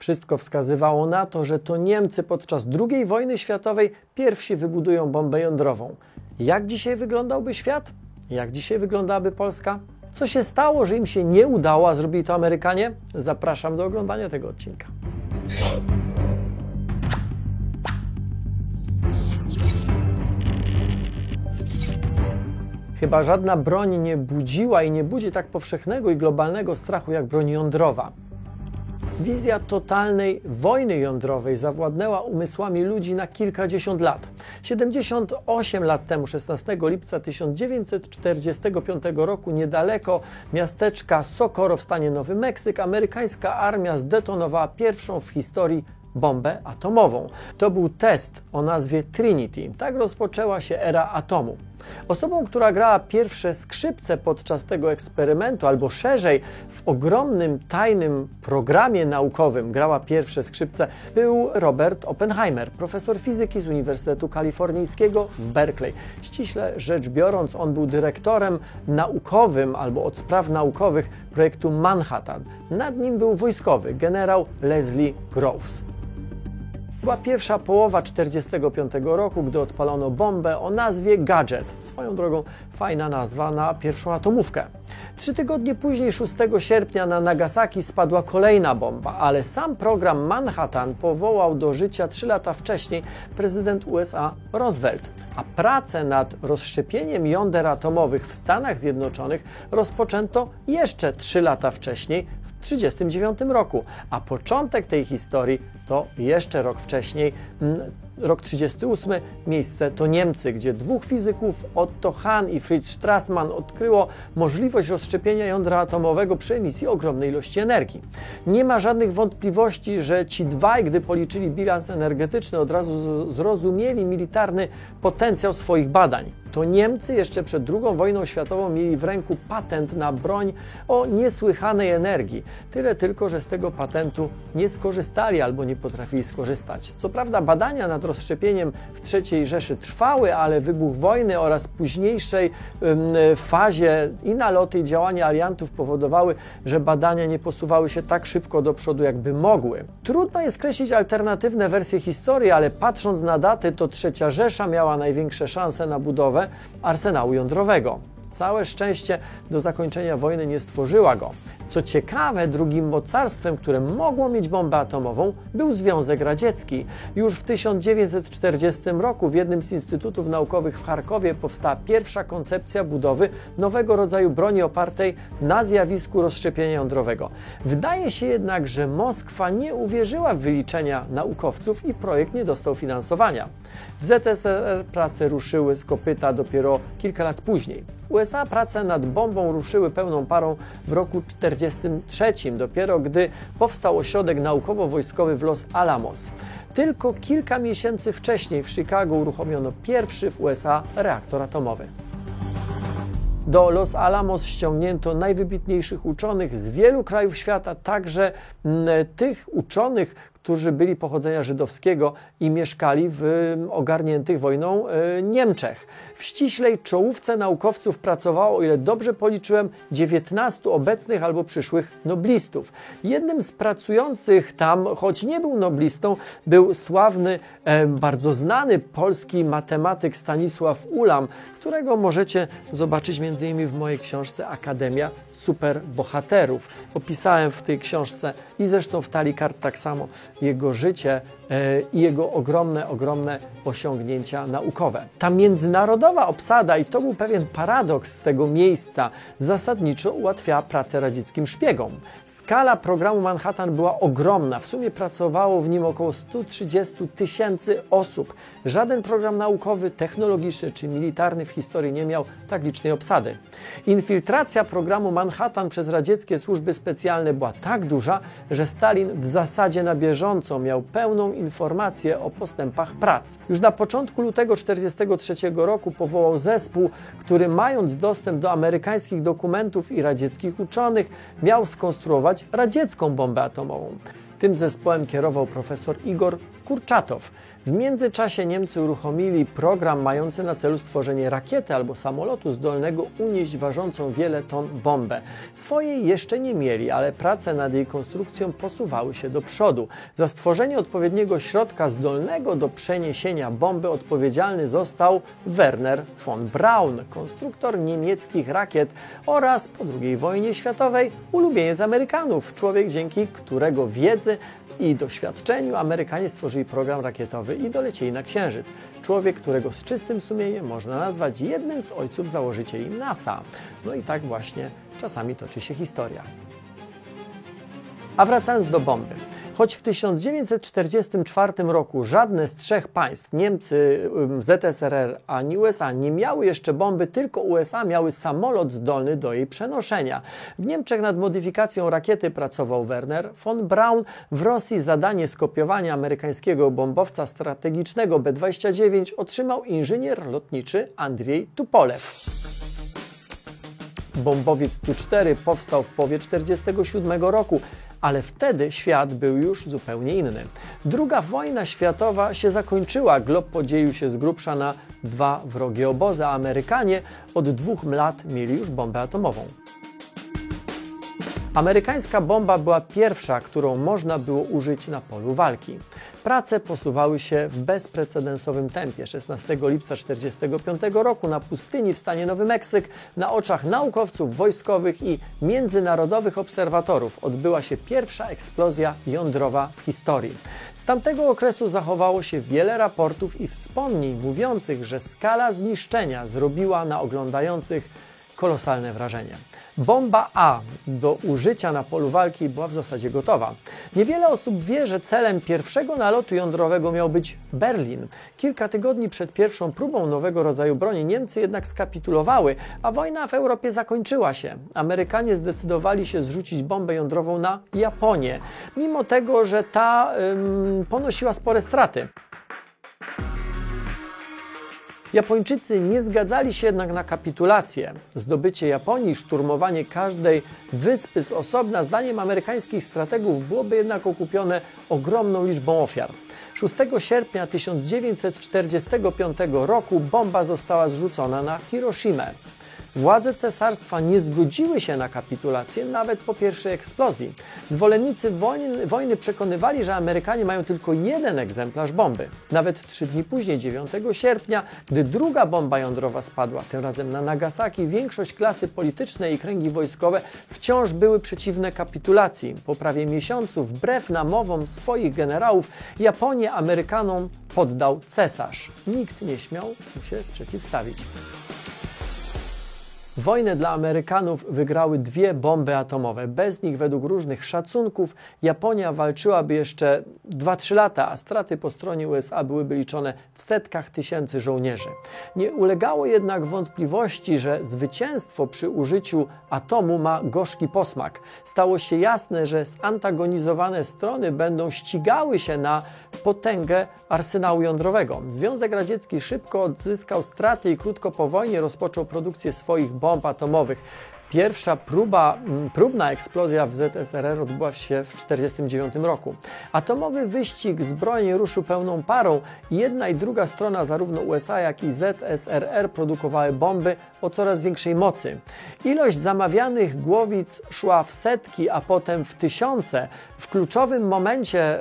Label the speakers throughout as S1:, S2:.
S1: Wszystko wskazywało na to, że to Niemcy podczas II wojny światowej pierwsi wybudują bombę jądrową. Jak dzisiaj wyglądałby świat? Jak dzisiaj wyglądałaby Polska? Co się stało, że im się nie udało, a zrobili to Amerykanie? Zapraszam do oglądania tego odcinka. Chyba żadna broń nie budziła i nie budzi tak powszechnego i globalnego strachu jak broń jądrowa. Wizja totalnej wojny jądrowej zawładnęła umysłami ludzi na kilkadziesiąt lat. 78 lat temu, 16 lipca 1945 roku, niedaleko miasteczka Socorro w stanie Nowy Meksyk, amerykańska armia zdetonowała pierwszą w historii bombę atomową. To był test o nazwie Trinity. Tak rozpoczęła się era atomu. Osobą, która grała pierwsze skrzypce podczas tego eksperymentu, albo szerzej w ogromnym, tajnym programie naukowym grała pierwsze skrzypce, był Robert Oppenheimer, profesor fizyki z Uniwersytetu Kalifornijskiego w Berkeley. Ściśle rzecz biorąc, on był dyrektorem naukowym albo od spraw naukowych projektu Manhattan. Nad nim był wojskowy generał Leslie Groves. Była pierwsza połowa 1945 roku, gdy odpalono bombę o nazwie Gadget. Swoją drogą fajna nazwa na pierwszą atomówkę. Trzy tygodnie później, 6 sierpnia, na Nagasaki spadła kolejna bomba, ale sam program Manhattan powołał do życia trzy lata wcześniej prezydent USA Roosevelt. A pracę nad rozszczepieniem jąder atomowych w Stanach Zjednoczonych rozpoczęto jeszcze trzy lata wcześniej, w 1939 roku, a początek tej historii to jeszcze rok wcześniej, rok 38, miejsce to Niemcy, gdzie dwóch fizyków, Otto Hahn i Fritz Strassmann, odkryło możliwość rozszczepienia jądra atomowego przy emisji ogromnej ilości energii. Nie ma żadnych wątpliwości, że ci dwaj, gdy policzyli bilans energetyczny, od razu zrozumieli militarny potencjał swoich badań. To Niemcy jeszcze przed II wojną światową mieli w ręku patent na broń o niesłychanej energii. Tyle tylko, że z tego patentu nie skorzystali albo nie potrafili skorzystać. Co prawda badania nad rozszczepieniem w III Rzeszy trwały, ale wybuch wojny oraz późniejszej fazie i naloty i działania aliantów powodowały, że badania nie posuwały się tak szybko do przodu, jakby mogły. Trudno jest skreślić alternatywne wersje historii, ale patrząc na daty, to III Rzesza miała największe szanse na budowę arsenału jądrowego. Całe szczęście do zakończenia wojny nie stworzyła go. Co ciekawe, drugim mocarstwem, które mogło mieć bombę atomową, był Związek Radziecki. Już w 1940 roku w jednym z instytutów naukowych w Charkowie powstała pierwsza koncepcja budowy nowego rodzaju broni opartej na zjawisku rozszczepienia jądrowego. Wydaje się jednak, że Moskwa nie uwierzyła w wyliczenia naukowców i projekt nie dostał finansowania. W ZSRR prace ruszyły z kopyta dopiero kilka lat później. USA prace nad bombą ruszyły pełną parą w roku 1943, dopiero gdy powstał ośrodek naukowo-wojskowy w Los Alamos. Tylko kilka miesięcy wcześniej w Chicago uruchomiono pierwszy w USA reaktor atomowy. Do Los Alamos ściągnięto najwybitniejszych uczonych z wielu krajów świata, także tych uczonych, którzy byli pochodzenia żydowskiego i mieszkali w ogarniętych wojną e, Niemczech. W ściślej czołówce naukowców pracowało, o ile dobrze policzyłem, 19 obecnych albo przyszłych noblistów. Jednym z pracujących tam, choć nie był noblistą, był sławny, e, bardzo znany polski matematyk Stanisław Ulam, którego możecie zobaczyć m.in. w mojej książce Akademia Superbohaterów. Opisałem w tej książce i zresztą w talii kart tak samo jego życie e, i jego ogromne, ogromne osiągnięcia naukowe. Ta międzynarodowa obsada, i to był pewien paradoks tego miejsca, zasadniczo ułatwiała pracę radzieckim szpiegom. Skala programu Manhattan była ogromna. W sumie pracowało w nim około 130 tysięcy osób. Żaden program naukowy, technologiczny czy militarny w historii nie miał tak licznej obsady. Infiltracja programu Manhattan przez radzieckie służby specjalne była tak duża, że Stalin w zasadzie na bieżąco miał pełną informację o postępach prac. Już na początku lutego 1943 roku powołał zespół, który mając dostęp do amerykańskich dokumentów i radzieckich uczonych, miał skonstruować radziecką bombę atomową. Tym zespołem kierował profesor Igor Kurczatow. W międzyczasie Niemcy uruchomili program mający na celu stworzenie rakiety albo samolotu zdolnego unieść ważącą wiele ton bombę. Swojej jeszcze nie mieli, ale prace nad jej konstrukcją posuwały się do przodu. Za stworzenie odpowiedniego środka zdolnego do przeniesienia bomby odpowiedzialny został Werner von Braun, konstruktor niemieckich rakiet oraz po II wojnie światowej ulubieniec Amerykanów, człowiek dzięki którego wiedzy i doświadczeniu Amerykanie stworzyli program rakietowy i dolecieli na Księżyc. Człowiek, którego z czystym sumieniem można nazwać jednym z ojców założycieli NASA. No i tak właśnie czasami toczy się historia. A wracając do bomby. Choć w 1944 roku żadne z trzech państw, Niemcy, ZSRR ani USA, nie miały jeszcze bomby, tylko USA miały samolot zdolny do jej przenoszenia. W Niemczech nad modyfikacją rakiety pracował Werner von Braun. W Rosji zadanie skopiowania amerykańskiego bombowca strategicznego B-29 otrzymał inżynier lotniczy Andrzej Tupolew. Bombowiec Tu-4 powstał w połowie 1947 roku ale wtedy świat był już zupełnie inny. Druga wojna światowa się zakończyła, glob podzielił się z grubsza na dwa wrogie obozy, a Amerykanie od dwóch lat mieli już bombę atomową. Amerykańska bomba była pierwsza, którą można było użyć na polu walki. Prace posuwały się w bezprecedensowym tempie. 16 lipca 1945 roku na pustyni w stanie Nowy Meksyk na oczach naukowców wojskowych i międzynarodowych obserwatorów odbyła się pierwsza eksplozja jądrowa w historii. Z tamtego okresu zachowało się wiele raportów i wspomnień mówiących, że skala zniszczenia zrobiła na oglądających kolosalne wrażenie. Bomba A do użycia na polu walki była w zasadzie gotowa. Niewiele osób wie, że celem pierwszego nalotu jądrowego miał być Berlin. Kilka tygodni przed pierwszą próbą nowego rodzaju broni Niemcy jednak skapitulowały, a wojna w Europie zakończyła się. Amerykanie zdecydowali się zrzucić bombę jądrową na Japonię, mimo tego, że ta ym, ponosiła spore straty. Japończycy nie zgadzali się jednak na kapitulację. Zdobycie Japonii, szturmowanie każdej wyspy z osobna, zdaniem amerykańskich strategów, byłoby jednak okupione ogromną liczbą ofiar. 6 sierpnia 1945 roku bomba została zrzucona na Hiroshimę. Władze cesarstwa nie zgodziły się na kapitulację nawet po pierwszej eksplozji. Zwolennicy wojny, przekonywali, że Amerykanie mają tylko jeden egzemplarz bomby. Nawet trzy dni później, 9 sierpnia, gdy druga bomba jądrowa spadła, tym razem na Nagasaki, większość klasy politycznej i kręgi wojskowe wciąż były przeciwne kapitulacji. Po prawie miesiącu, wbrew namowom swoich generałów, Japonię Amerykanom poddał cesarz. Nikt nie śmiał mu się sprzeciwstawić. Wojnę dla Amerykanów wygrały dwie bomby atomowe. Bez nich, według różnych szacunków, Japonia walczyłaby jeszcze 2-3 lata, a straty po stronie USA byłyby liczone w setkach tysięcy żołnierzy. Nie ulegało jednak wątpliwości, że zwycięstwo przy użyciu atomu ma gorzki posmak. Stało się jasne, że zantagonizowane strony będą ścigały się na potęgę arsenału jądrowego. Związek Radziecki szybko odzyskał straty i krótko po wojnie rozpoczął produkcję swoich bomb atomowych. Pierwsza próba, mm, próbna eksplozja w ZSRR odbyła się w 1949 roku. Atomowy wyścig zbrojeń ruszył pełną parą. Jedna i druga strona, zarówno USA, jak i ZSRR, produkowały bomby o coraz większej mocy. Ilość zamawianych głowic szła w setki, a potem w tysiące. W kluczowym momencie,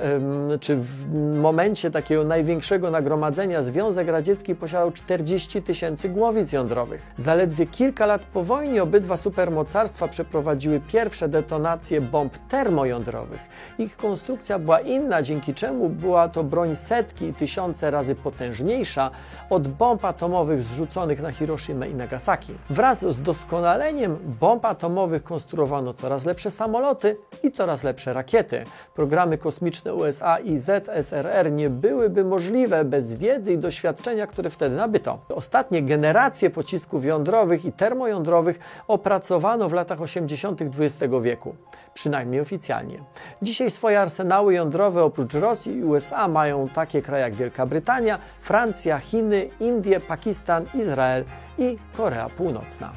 S1: czy w momencie takiego największego nagromadzenia, Związek Radziecki posiadał 40 tysięcy głowic jądrowych. Zaledwie kilka lat po wojnie obydwa super supermocarstwa przeprowadziły pierwsze detonacje bomb termojądrowych. Ich konstrukcja była inna, dzięki czemu była to broń setki i tysiące razy potężniejsza od bomb atomowych zrzuconych na Hiroshima i Nagasaki. Wraz z doskonaleniem bomb atomowych konstruowano coraz lepsze samoloty i coraz lepsze rakiety. Programy kosmiczne USA i ZSRR nie byłyby możliwe bez wiedzy i doświadczenia, które wtedy nabyto. Ostatnie generacje pocisków jądrowych i termojądrowych opracowano w latach 80. XX wieku, przynajmniej oficjalnie. Dzisiaj swoje arsenały jądrowe oprócz Rosji i USA mają takie kraje jak Wielka Brytania, Francja, Chiny, Indie, Pakistan, Izrael i Korea Północna.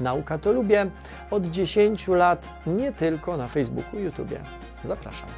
S1: Nauka to lubię od 10 lat nie tylko na Facebooku i YouTube. Zapraszam.